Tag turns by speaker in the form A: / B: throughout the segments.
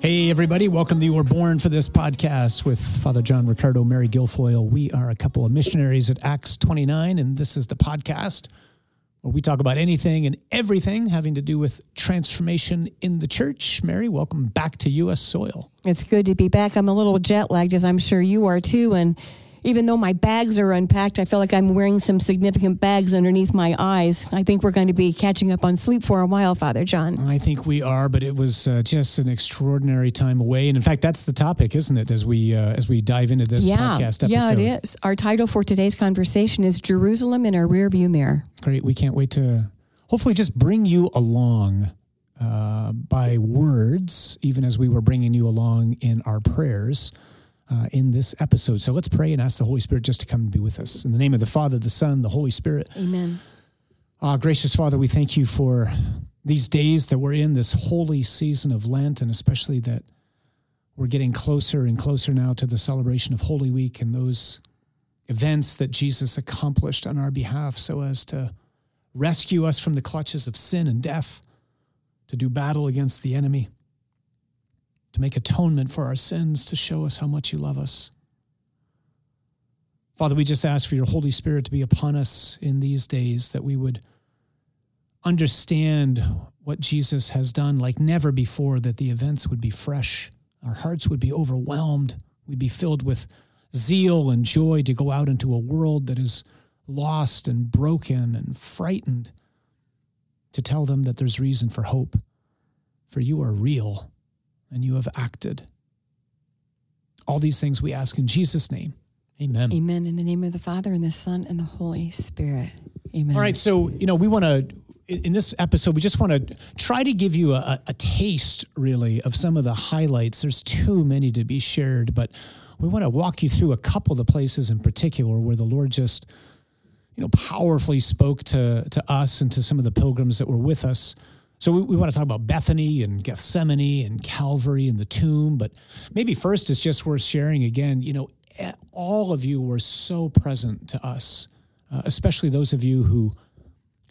A: Hey, everybody, welcome to You Were Born for this podcast with Father John Riccardo, Mary Guilfoyle. We are a couple of missionaries at Acts 29, and this is the podcast where we talk about anything and everything having to do with transformation in the church. Mary, welcome back to U.S. soil.
B: It's good to be back. I'm a little jet lagged, as I'm sure you are too. And even though my bags are unpacked, I feel like I'm wearing some significant bags underneath my eyes. I think we're going to be catching up on sleep for a while, Father John.
A: I think we are, but it was uh, just an extraordinary time away. And in fact, that's the topic, isn't it? As we uh, as we dive into this
B: yeah,
A: podcast episode.
B: Yeah, it is. Our title for today's conversation is Jerusalem in our rearview mirror.
A: Great. We can't wait to hopefully just bring you along uh, by words, even as we were bringing you along in our prayers uh, in this episode. So let's pray and ask the Holy Spirit just to come and be with us. In the name of the Father, the Son, the Holy Spirit.
B: Amen.
A: Uh, gracious Father, we thank you for these days that we're in, this holy season of Lent, and especially that we're getting closer and closer now to the celebration of Holy Week and those events that Jesus accomplished on our behalf so as to rescue us from the clutches of sin and death, to do battle against the enemy to make atonement for our sins, to show us how much you love us. Father, we just ask for your Holy Spirit to be upon us in these days, that we would understand what Jesus has done like never before, that the events would be fresh, our hearts would be overwhelmed, we'd be filled with zeal and joy to go out into a world that is lost and broken and frightened, to tell them that there's reason for hope, for you are real and you have acted. All these things we ask in Jesus' name. Amen.
B: Amen. In the name of the Father and the Son and the Holy Spirit. Amen.
A: All right. So, you know, we want to, in this episode, we just want to try to give you a, a, taste, really, of some of the highlights. There's too many to be shared, but we want to walk you through a couple of the places in particular where the Lord just, you know, powerfully spoke to, to us and to some of the pilgrims that were with us. So we, we want to talk about Bethany and Gethsemane and Calvary and the tomb, but maybe first it's just worth sharing again. You know, all of you were so present to us, uh, especially those of you who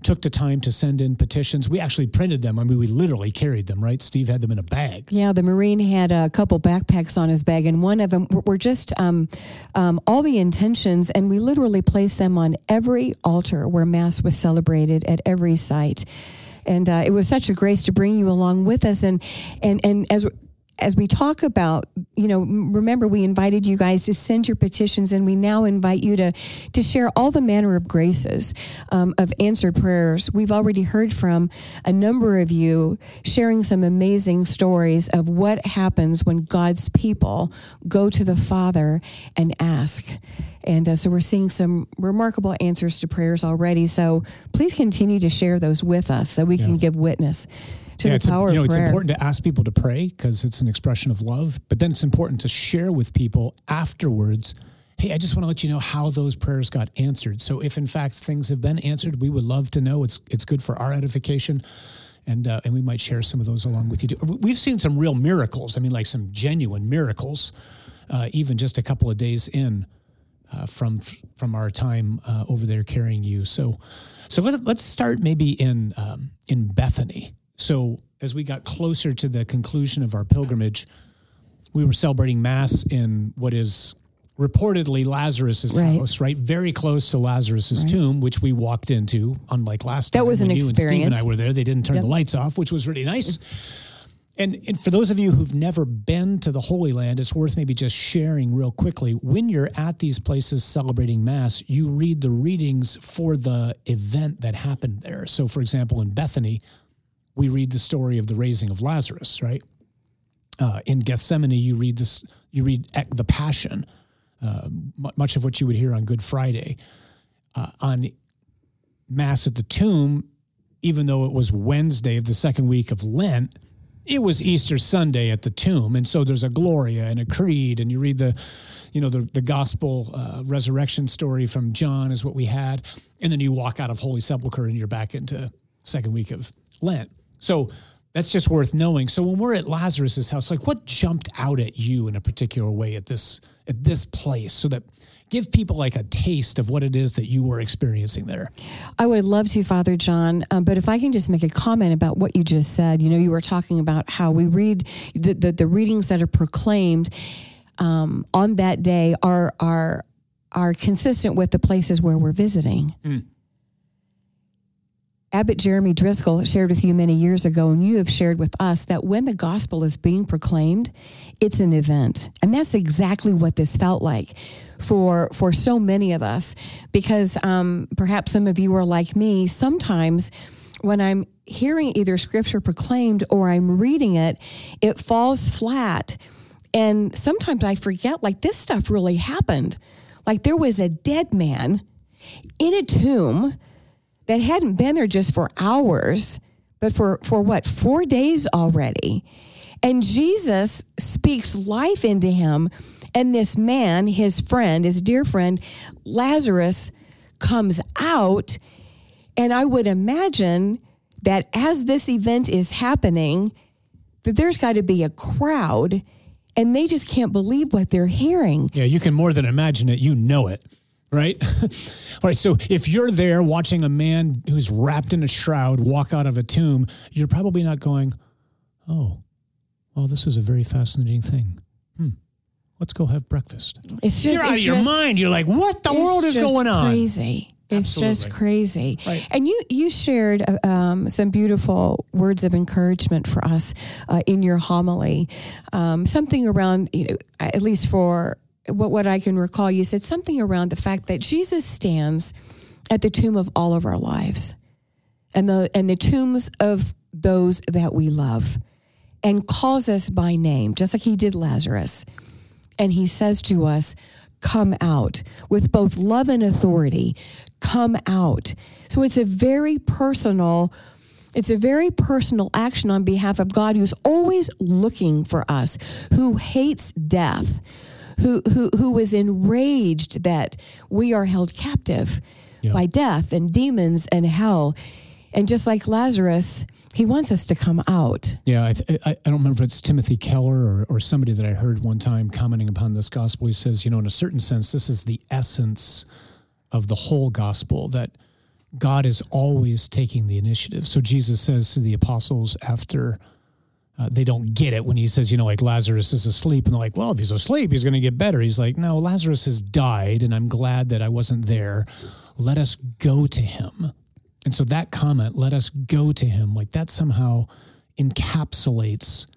A: took the time to send in petitions. We actually printed them. I mean, we literally carried them, right? Steve had them in a bag.
B: Yeah, the Marine had a couple backpacks on his bag, and one of them were just um, um, all the intentions, and we literally placed them on every altar where Mass was celebrated at every site and uh, it was such a grace to bring you along with us. And and and as as we talk about, you know, remember we invited you guys to send your petitions, and we now invite you to to share all the manner of graces um, of answered prayers. We've already heard from a number of you sharing some amazing stories of what happens when God's people go to the Father and ask. And uh, so we're seeing some remarkable answers to prayers already. So please continue to share those with us so we yeah. can give witness to yeah, the power
A: a, you know,
B: It's
A: important to ask people to pray because it's an expression of love, but then it's important to share with people afterwards. Hey, I just want to let you know how those prayers got answered. So, if in fact things have been answered, we would love to know. It's it's good for our edification, and uh, and we might share some of those along with you. We've seen some real miracles. I mean, like some genuine miracles, uh, even just a couple of days in uh, from from our time uh, over there carrying you. So, so let's let's start maybe in um, in Bethany. So as we got closer to the conclusion of our pilgrimage, we were celebrating Mass in what is reportedly Lazarus's right. house, right? Very close to Lazarus's right. tomb, which we walked into, unlike last
B: that
A: time.
B: That was an
A: you
B: experience.
A: and Steve and I were there. They didn't turn yep. the lights off, which was really nice. And, and for those of you who've never been to the Holy Land, it's worth maybe just sharing real quickly. When you're at these places celebrating Mass, you read the readings for the event that happened there. So, for example, in Bethany, we read the story of the raising of Lazarus, right? Uh, in Gethsemane, you read this, you read the Passion, uh, much of what you would hear on Good Friday. Uh, on Mass at the tomb, even though it was Wednesday of the second week of Lent, it was Easter Sunday at the tomb, and so there's a Gloria and a Creed, and you read the, you know, the the Gospel uh, resurrection story from John is what we had, and then you walk out of Holy Sepulchre and you're back into second week of Lent. So that's just worth knowing. So when we're at Lazarus's house, like what jumped out at you in a particular way at this at this place so that give people like a taste of what it is that you were experiencing there.
B: I would love to, Father John. Um, but if I can just make a comment about what you just said, you know, you were talking about how we read the, the, the readings that are proclaimed um, on that day are, are, are consistent with the places where we're visiting. Mm. Abbot Jeremy Driscoll shared with you many years ago, and you have shared with us that when the gospel is being proclaimed, it's an event. And that's exactly what this felt like for, for so many of us. Because um, perhaps some of you are like me, sometimes when I'm hearing either scripture proclaimed or I'm reading it, it falls flat. And sometimes I forget, like, this stuff really happened. Like, there was a dead man in a tomb that hadn't been there just for hours, but for, for what, four days already. And Jesus speaks life into him. And this man, his friend, his dear friend, Lazarus, comes out. And I would imagine that as this event is happening, that there's got to be a crowd and they just can't believe what they're hearing.
A: Yeah, you can more than imagine it, you know it right? All right. So if you're there watching a man who's wrapped in a shroud walk out of a tomb, you're probably not going, oh, well, this is a very fascinating thing. Hmm. Let's go have breakfast.
B: It's just
A: you're out
B: of
A: your mind. You're like, what the world is going on?
B: It's crazy. It's
A: Absolutely.
B: just crazy.
A: Right.
B: And you you shared uh, um, some beautiful words of encouragement for us uh, in your homily. Um, something around, you know, at least for what, what I can recall, you said something around the fact that Jesus stands at the tomb of all of our lives and the, and the tombs of those that we love and calls us by name, just like he did Lazarus. And he says to us, Come out with both love and authority. Come out. So it's a very personal it's a very personal action on behalf of God who's always looking for us, who hates death, who, who, who was enraged that we are held captive yeah. by death and demons and hell. And just like Lazarus, he wants us to come out.
A: Yeah, I, I, I, don't remember if it's Timothy Keller or, or somebody that I heard one time commenting upon this gospel. He says, you know, in a certain sense, this is the essence of the whole gospel that God is always taking the initiative. So Jesus says to the apostles after uh, they don't get it when he says, you know, like Lazarus is asleep. And they're like, well, if he's asleep, he's going to get better. He's like, no, Lazarus has died, and I'm glad that I wasn't there. Let us go to him. And so that comment, let us go to him, like that somehow encapsulates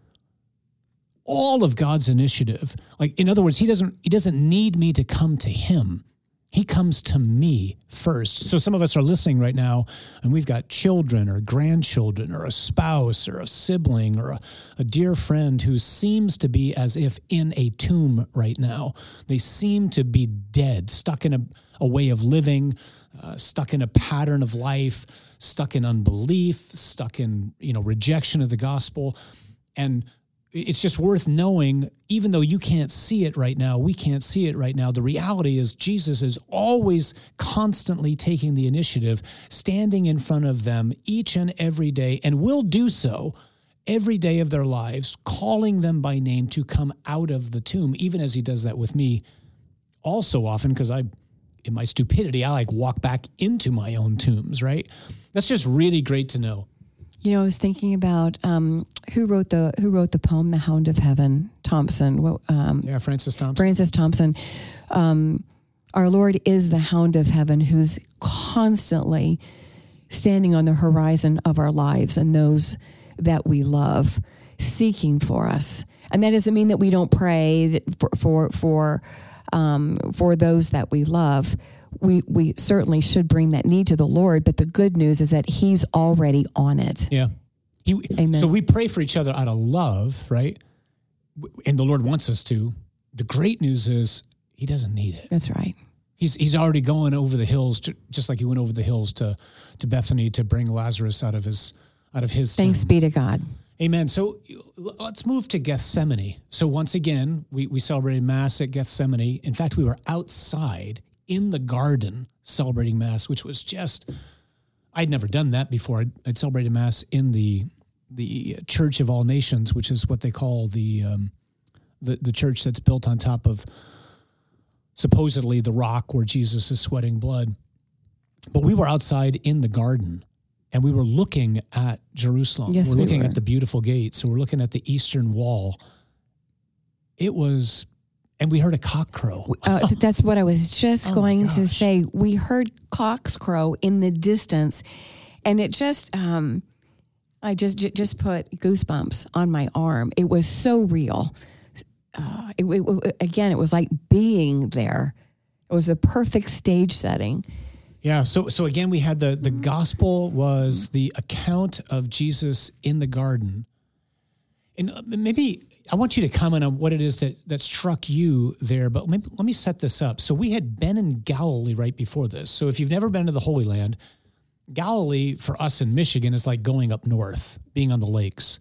A: all of God's initiative. Like, in other words, he doesn't, he doesn't need me to come to him. He comes to me first. So some of us are listening right now, and we've got children or grandchildren or a spouse or a sibling or a, a, dear friend who seems to be as if in a tomb right now. They seem to be dead, stuck in a, a way of living, uh, stuck in a pattern of life, stuck in unbelief, stuck in you know rejection of the gospel. And it's just worth knowing, even though you can't see it right now, we can't see it right now. The reality is, Jesus is always constantly taking the initiative, standing in front of them each and every day, and will do so every day of their lives, calling them by name to come out of the tomb, even as he does that with me also often, because I, in my stupidity, I like walk back into my own tombs, right? That's just really great to know.
B: You know, I was thinking about um, who wrote the who wrote the poem "The Hound of Heaven." Thompson.
A: Um, yeah, Francis Thompson.
B: Francis Thompson. Um, our Lord is the Hound of Heaven, who's constantly standing on the horizon of our lives and those that we love, seeking for us. And that doesn't mean that we don't pray for for for, um, for those that we love we we certainly should bring that need to the Lord. But the good news is that He's already on it.
A: Yeah. He, Amen. So we pray for each other out of love, right? And the Lord wants us to. The great news is He doesn't need it.
B: That's right.
A: He's he's already going over the hills, to, just like He went over the hills to to Bethany to bring Lazarus out of his out of his.
B: Thanks
A: tomb.
B: be to God.
A: Amen. So let's move to Gethsemane. So once again, we, we celebrated Mass at Gethsemane. In fact, we were outside in the garden celebrating Mass, which was just, I'd never done that before. I'd, I'd celebrated Mass in the the Church of All Nations, which is what they call the um, the, the church that's built on top of supposedly the rock where Jesus is sweating blood. But we were outside in the garden and we were looking at Jerusalem.
B: Yes,
A: we're
B: we
A: looking
B: were.
A: at the beautiful gates. So we're looking at the eastern wall. It was, and we heard a cock crow.
B: Uh, that's what I was just
A: Oh
B: going to say. We heard cocks crow in the distance, and it just, um, I just j- just put goosebumps on my arm. It was so real. Uh, it, it- it- again, it was like being there. It was a perfect stage setting.
A: Yeah. So so again, we had the the gospel was the account of Jesus in the garden, and uh, maybe I want you to comment on what it is that that struck you there. But maybe, let me set this up. So we had been in Galilee right before this. So if you've never been to the Holy Land, Galilee for us in Michigan is like going up north, being on the lakes.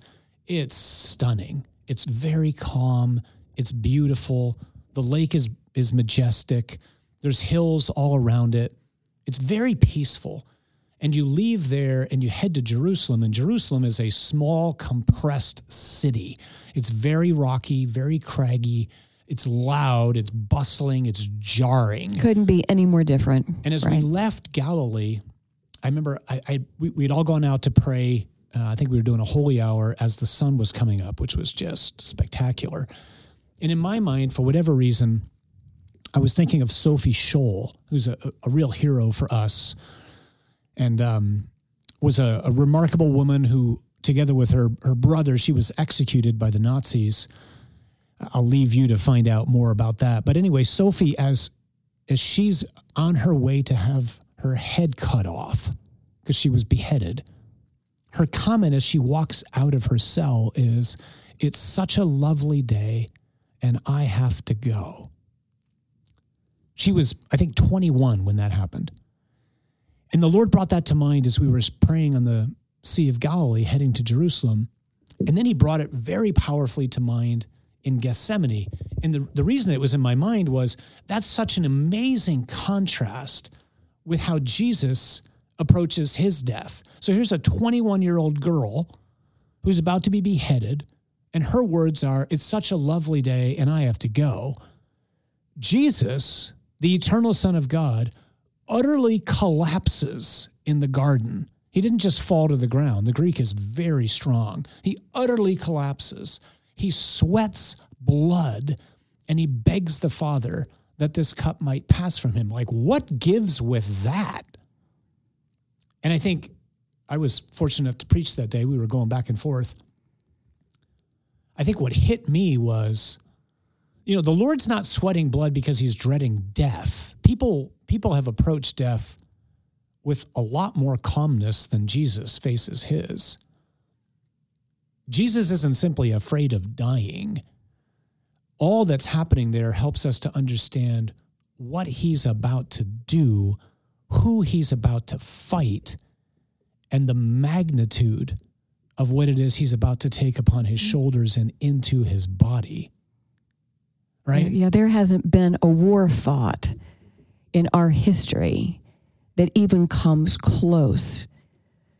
A: It's stunning. It's very calm. It's beautiful. The lake is is majestic. There's hills all around it. It's very peaceful. And you leave there and you head to Jerusalem, and Jerusalem is a small, compressed city. It's very rocky, very craggy. It's loud, it's bustling, it's jarring.
B: Couldn't be any more different.
A: And as we left Galilee, I remember I, I we, we'd all gone out to pray. Uh, I think we were doing a holy hour as the sun was coming up, which was just spectacular. And in my mind, for whatever reason, I was thinking of Sophie Scholl, who's a, a real hero for us, and um, was a, a remarkable woman who, together with her her brother, she was executed by the Nazis. I'll leave you to find out more about that. But anyway, Sophie, as as she's on her way to have her head cut off because she was beheaded, her comment as she walks out of her cell is, It's such a lovely day, and I have to go. She was, I think, 21 when that happened. And the Lord brought that to mind as we were praying on the Sea of Galilee heading to Jerusalem. And then he brought it very powerfully to mind in Gethsemane. And the, the reason it was in my mind was that's such an amazing contrast with how Jesus approaches his death. So here's a 21 year old girl who's about to be beheaded, and her words are, It's such a lovely day, and I have to go. Jesus, the eternal Son of God, utterly collapses in the garden. He didn't just fall to the ground. The Greek is very strong. He utterly collapses. He sweats blood and he begs the Father that this cup might pass from him. Like, what gives with that? And I think I was fortunate enough to preach that day. We were going back and forth. I think what hit me was you know the lord's not sweating blood because he's dreading death people people have approached death with a lot more calmness than jesus faces his. Jesus isn't simply afraid of dying. All that's happening there helps us to understand what he's about to do who he's about to fight and the magnitude of what it is he's about to take upon his shoulders and into his body. Right?
B: Yeah, there hasn't been a war fought in our history that even comes close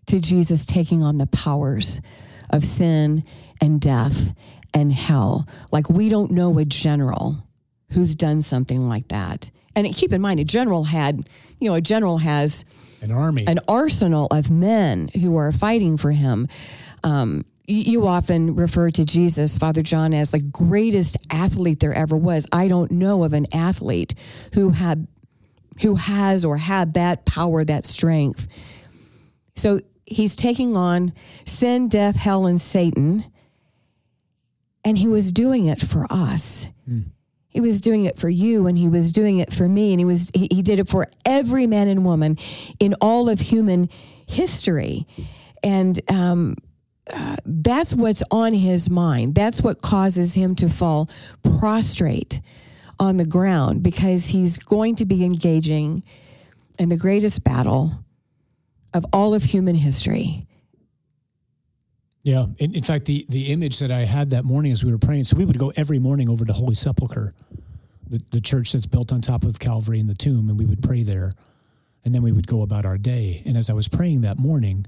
B: to Jesus taking on the powers of sin and death and hell. Like we don't know a general who's done something like that. And keep in mind, a general had, you know, a general has
A: an army
B: an arsenal of men who are fighting for him. Um, you often refer to Jesus, Father John, as the greatest athlete there ever was. I don't know of an athlete who had, who has or had that power, that strength. So he's taking on sin, death, hell, and Satan, and he was doing it for us. He was doing it for you and he was doing it for me and he was he, he did it for every man and woman in all of human history. And um, uh, that's what's on his mind. That's what causes him to fall prostrate on the ground because he's going to be engaging in the greatest battle of all of human history.
A: Yeah. In, in fact, the, the image that I had that morning as we were praying, so we would go every morning over to Holy Sepulchre, the, the church that's built on top of Calvary and the tomb, and we would pray there. And then we would go about our day. And as I was praying that morning,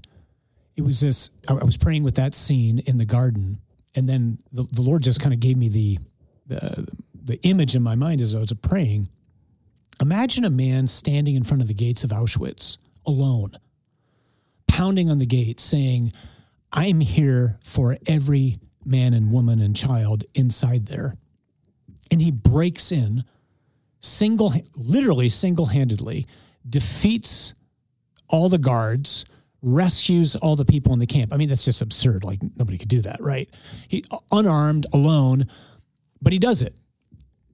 A: it was this I I was praying with that scene in the garden. And then the, the Lord just kind of gave me the, the, the image in my mind as I was praying. Imagine a man standing in front of the gates of Auschwitz alone, pounding on the gate, saying, I'm here for every man and woman and child inside there. And he breaks in, single, literally single handedly, defeats all the guards, rescues all the people in the camp. I mean, that's just absurd. Like nobody could do that, right? He unarmed, alone, but he does it.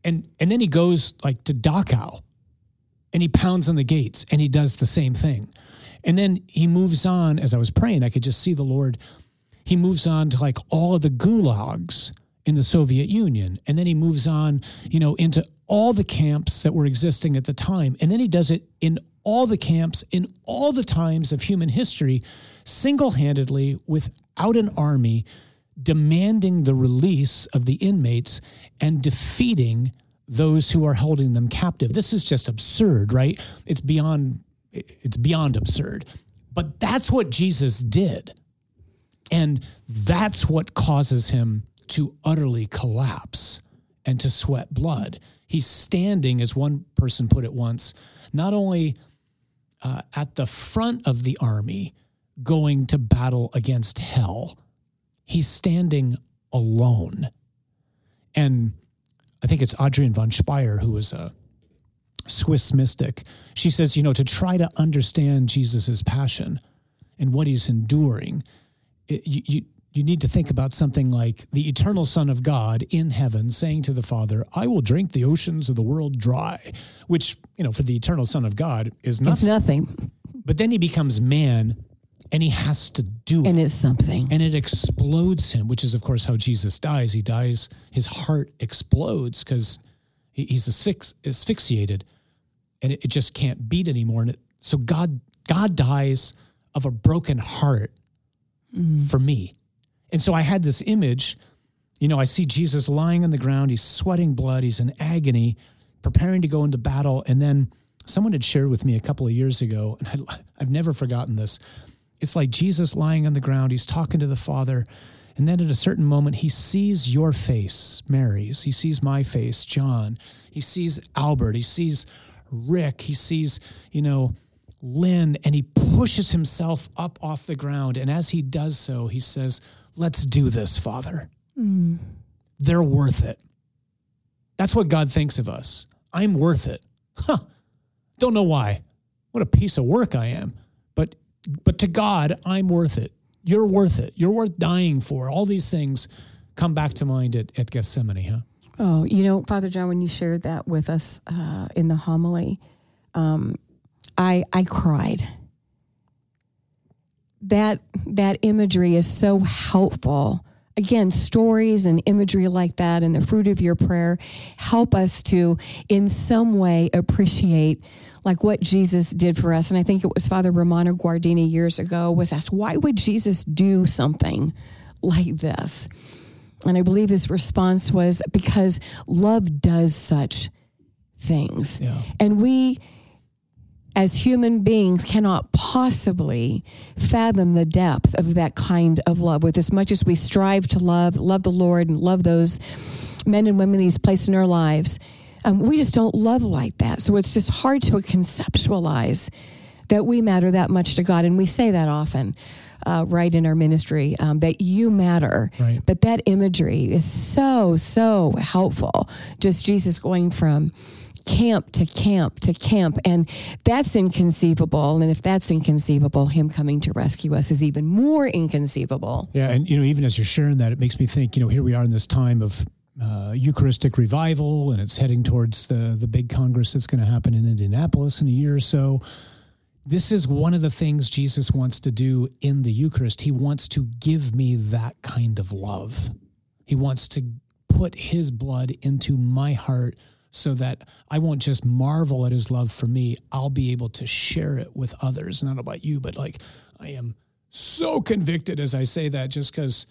A: And and then he goes like to Dachau and he pounds on the gates and he does the same thing. And then he moves on as I was praying, I could just see the Lord. He moves on to like all of the gulags in the Soviet Union. And then he moves on, you know, into all the camps that were existing at the time. And then he does it in all the camps, in all the times of human history, single handedly, without an army, demanding the release of the inmates and defeating those who are holding them captive. This is just absurd, right? It's beyond it's beyond absurd. But that's what Jesus did. And that's what causes him to utterly collapse and to sweat blood. He's standing, as one person put it once, not only uh, at the front of the army going to battle against hell, he's standing alone. And I think it's Adrienne von Speyr, who was a Swiss mystic. She says, you know, to try to understand Jesus's passion and what he's enduring, it, you, you, you need to think about something like the eternal Son of God in heaven saying to the Father, I will drink the oceans of the world dry, which, you know, for the eternal Son of God is nothing.
B: It's nothing.
A: But then he becomes man and he has to do
B: it. And it's something.
A: And it explodes him, which is, of course, how Jesus dies. He dies, his heart explodes because he's asphyx- asphyxiated and it, it, just can't beat anymore. And it, so God, God dies of a broken heart mm. for me. And so I had this image, you know, I see Jesus lying on the ground, he's sweating blood, he's in agony, preparing to go into battle. And then someone had shared with me a couple of years ago, and I, I've never forgotten this it's like Jesus lying on the ground, he's talking to the Father. And then at a certain moment, he sees your face, Mary's. He sees my face, John. He sees Albert. He sees Rick. He sees, you know, Lynn, and he pushes himself up off the ground. And as he does so, he says, Let's do this, Father. Mm. They're worth it. That's what God thinks of us. I'm worth it. Huh. Don't know why. What a piece of work I am but to God, I'm worth it. You're worth it. You're worth dying for. All these things come back to mind at, at Gethsemane, huh?
B: Oh, you know, Father John, when you shared that with us uh, in the homily, um, I I cried. That that imagery is so helpful. Again, stories and imagery like that, and the fruit of your prayer help us to, in some way, appreciate like what Jesus did for us. And I think it was Father Romano Guardini years ago was asked, why would Jesus do something like this? And I believe his response was because love does such things. Yeah. And we, as human beings, cannot possibly fathom the depth of that kind of love. With as much as we strive to love, love the Lord, and love those men and women He's placed in our lives, um, we just don't love like that. So it's just hard to conceptualize that we matter that much to God. And we say that often. Uh, right in our ministry um, that you matter right. but that imagery is so so helpful just jesus going from camp to camp to camp and that's inconceivable and if that's inconceivable him coming to rescue us is even more inconceivable
A: yeah and you know even as you're sharing that it makes me think you know here we are in this time of uh, Eucharistic revival, and it's heading towards the the big congress that's going to happen in Indianapolis in a year or so. This is one of the things Jesus wants to do in the Eucharist. He wants to give me that kind of love. He wants to put His blood into my heart so that I won't just marvel at His love for me. I'll be able to share it with others. Not about you, but like I am so convicted as I say that, just because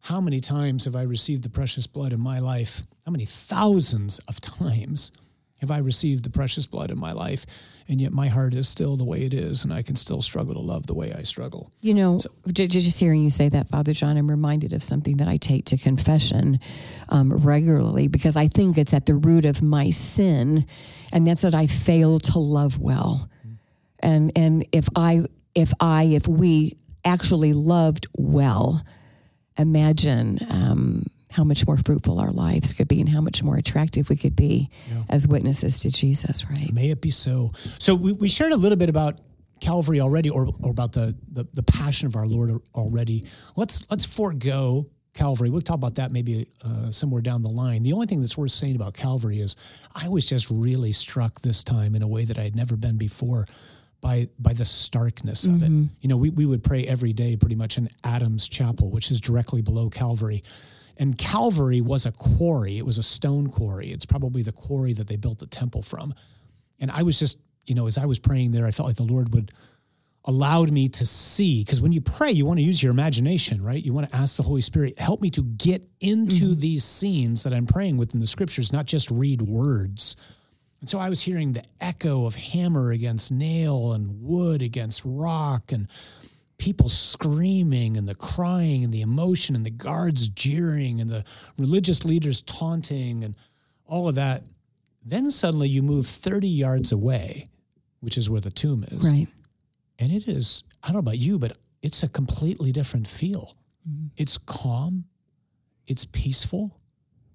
A: how many times have I received the precious blood in my life? How many thousands of times have I received the precious blood in my life? and yet my heart is still the way it is, and I can still struggle to love the way I struggle.
B: You know, so, just hearing you say that, Father John, I'm reminded of something that I take to confession um, regularly because I think it's at the root of my sin, and that's that I fail to love well. And and if I if I if we actually loved well, imagine. Um, how much more fruitful our lives could be and how much more attractive we could be yeah. as witnesses to Jesus, right?
A: May it be so. So we, we shared a little bit about Calvary already or, or about the, the, the passion of our Lord already. Let's let's forego Calvary. We'll talk about that maybe uh, somewhere down the line. The only thing that's worth saying about Calvary is I was just really struck this time in a way that I had never been before by by the starkness of mm-hmm. it. You know, we, we would pray every day pretty much in Adams Chapel, which is directly below Calvary. And Calvary was a quarry, it was a stone quarry. It's probably the quarry that they built the temple from. And I was just, you know, as I was praying there, I felt like the Lord would allowed me to see because when you pray you want to use your imagination right you want to ask the holy spirit help me to get into mm-hmm. these scenes that i'm praying within the scriptures not just read words and so i was hearing the echo of hammer against nail and wood against rock and people screaming and the crying and the emotion and the guards jeering and the religious leaders taunting and all of that. Then suddenly you move 30 yards away, which is where the tomb is.
B: Right.
A: And it is, I don't know about you, but it's a completely different feel. Mm-hmm. It's calm, it's peaceful.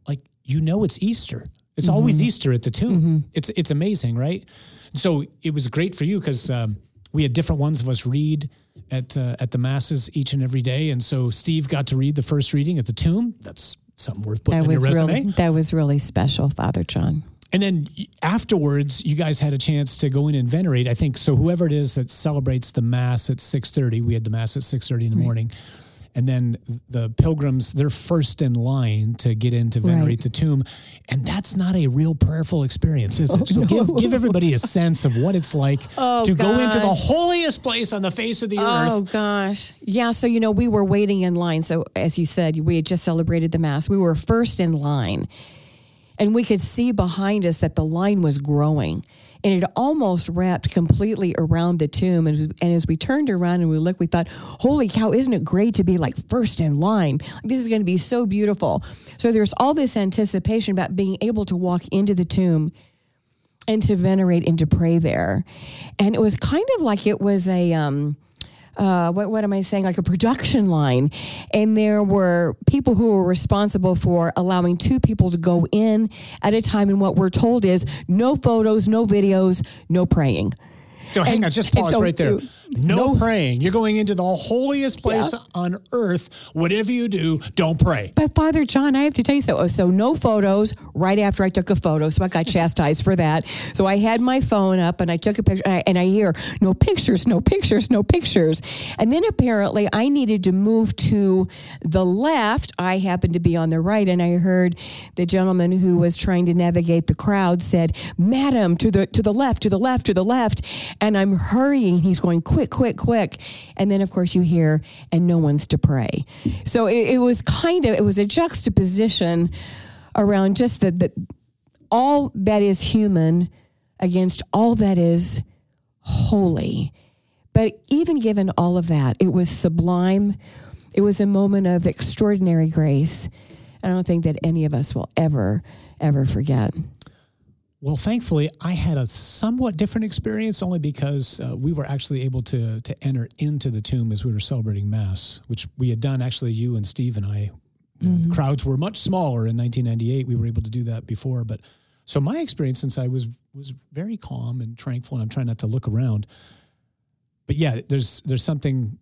A: Like you know it's Easter. It's mm-hmm. always Easter at the tomb. Mm-hmm. It's it's amazing, right? So it was great for you because um, we had different ones of us read at uh, at the masses each and every day, and so Steve got to read the first reading at the tomb. That's something worth putting that
B: in
A: your resume.
B: Really, that was really special, Father John.
A: And then afterwards, you guys had a chance to go in and venerate. I think so. Whoever it is that celebrates the mass at six thirty, we had the mass at six thirty in the right. morning and then the pilgrims they're first in line to get in to venerate right. the tomb. And that's not a real prayerful experience is oh, it? Oh, so no. give give everybody a sense of what it's like oh, to gosh. go into the holiest place on the face of the
B: oh,
A: earth.
B: oh gosh. Yeah so you know we were waiting in line. So as you said we had just celebrated the mass. We were first in line. And we could see behind us that the line was growing and it almost wrapped completely around the tomb. And, and as we turned around and we looked, we thought, holy cow, isn't it great to be like first in line? This is going to be so beautiful. So there's all this anticipation about being able to walk into the tomb and to venerate and to pray there. And it was kind of like it was a, um, uh, what, what am I saying, like a production line. And there were people who were responsible for allowing two people to go in at a time. And what we're told is no photos, no videos, no praying.
A: So hang and, on, just pause so, right there. No, no, praying. You're going into the holiest place yeah. on earth. Whatever you do, don't pray.
B: But Father John, I have to tell you so. Oh, so no photos. Right after I took a photo, so I got chastised for that. So I had my phone up and I took a picture, and I, and I hear no pictures, no pictures, no pictures. And then apparently I needed to move to the left. I happened to be on the right, and I heard the gentleman who was trying to navigate the crowd said, "Madam, to the to the left, to the left, to the left." And I'm hurrying. He's going quick quick, quick, quick. And then, of course, you hear, and no one's to pray. So it, it was kind of, it was a juxtaposition around just the, the all that is human against all that is holy. But even given all of that, it was sublime. It was a moment of extraordinary grace. I don't think that any of us will ever, ever forget.
A: Well, thankfully, I had a somewhat different experience only because uh, we were actually able to to enter into the tomb as we were celebrating Mass, which we had done. Actually, you and Steve and I. Mm-hmm. Crowds were much smaller in 1998. We were able to do that before, but so my experience since I was was very calm and tranquil, and I'm trying not to look around. But yeah, there's there's something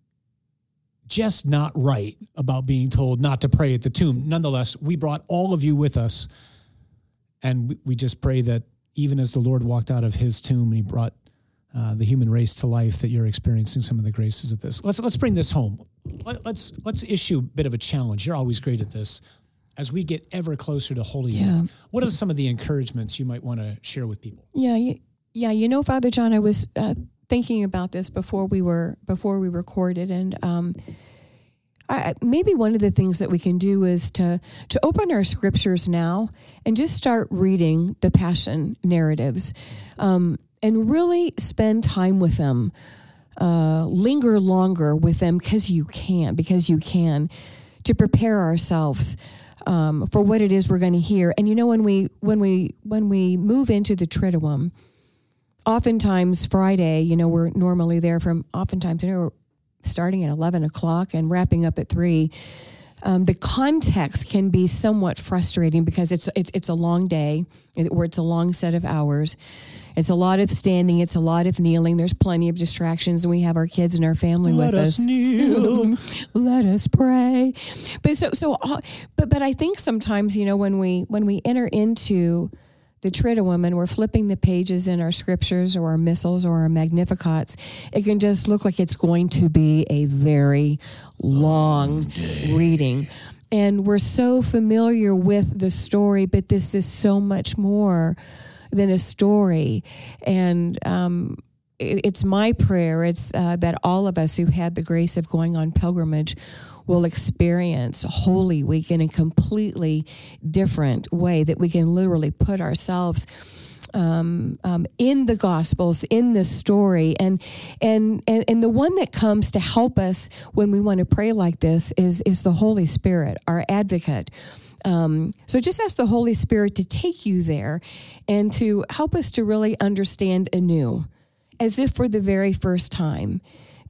A: just not right about being told not to pray at the tomb. Nonetheless, we brought all of you with us, and we, we just pray that even as the Lord walked out of his tomb and he brought uh, the human race to life, that you're experiencing some of the graces of this. Let's let's bring this home. Let, us let's issue a bit of a challenge. You're always great at this. As we get ever closer to Holy yeah. Week, what are some of the encouragements you might want to share with people?
B: Yeah, you, yeah. You know, Father John, I was uh, thinking about this before we were before we recorded, and um, I, maybe one of the things that we can do is to to open our scriptures now and just start reading the passion narratives. Um, and really spend time with them. Uh, linger longer with them because you can, because you can, to prepare ourselves um, for what it is we're going to hear. And you know, when we when we when we move into the Triduum, oftentimes Friday, you know, we're normally there from oftentimes you know starting at eleven o'clock and wrapping up at three. Um, the context can be somewhat frustrating because it's, it's it's a long day or it's a long set of hours. It's a lot of standing. It's a lot of kneeling. There's plenty of distractions, and we have our kids and our family
A: Let
B: with
A: us
B: us.
A: kneel.
B: Let us pray. But so so, uh, but but I think sometimes you know when we when we enter into the Triduum and we're flipping the pages in our scriptures or our missals or our magnificats, it can just look like it's going to be a very long reading. And we're so familiar with the story, but this is so much more than a story. And um, it- it's my prayer it's uh, that all of us who had the grace of going on pilgrimage will experience holy week in a completely different way that we can literally put ourselves um, um, in the gospels in the story. And, and and and the one that comes to help us when we want to pray like this is is the holy spirit our advocate. Um, so just ask the Holy Spirit to take you there and to help us to really understand anew, as if for the very first time,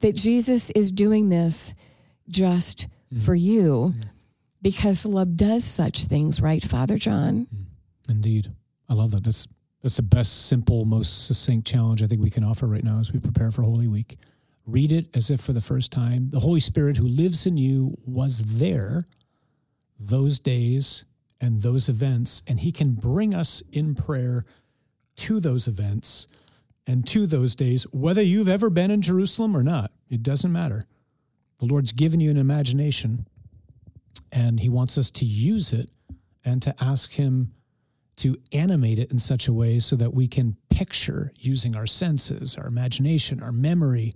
B: that Jesus is doing this just mm. for you mm. because love does such things, right, Father John? Mm.
A: Indeed. I love that. That's that's the best, simple, most succinct challenge I think we can offer right now as we prepare for Holy Week. Read it as if for the first time. The Holy Spirit who lives in you was there those days and those events, and he can bring us in prayer to those events and to those days, whether you've ever been in Jerusalem or not. It doesn't matter. The Lord's given you an imagination, and he wants us to use it and to ask him to animate it in such a way so that we can picture using our senses, our imagination, our memory,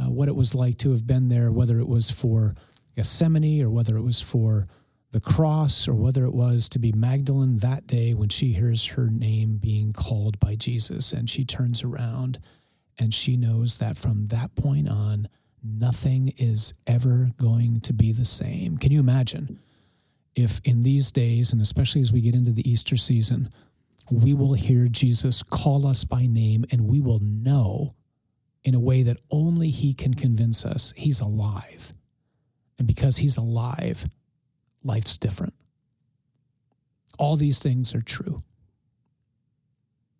A: uh, what it was like to have been there, whether it was for Gethsemane or whether it was for the cross or whether it was to be Magdalene that day when she hears her name being called by Jesus and she turns around and she knows that from that point on, nothing is ever going to be the same. Can you imagine? if in these days, and especially as we get into the Easter season, we will hear Jesus call us by name and we will know in a way that only He can convince us He's alive. And because He's alive, life's different. All these things are true.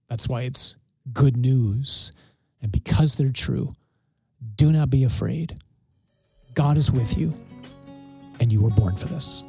A: That's why it's good news. And because they're true, do not be afraid. God is with you, and you were born for this.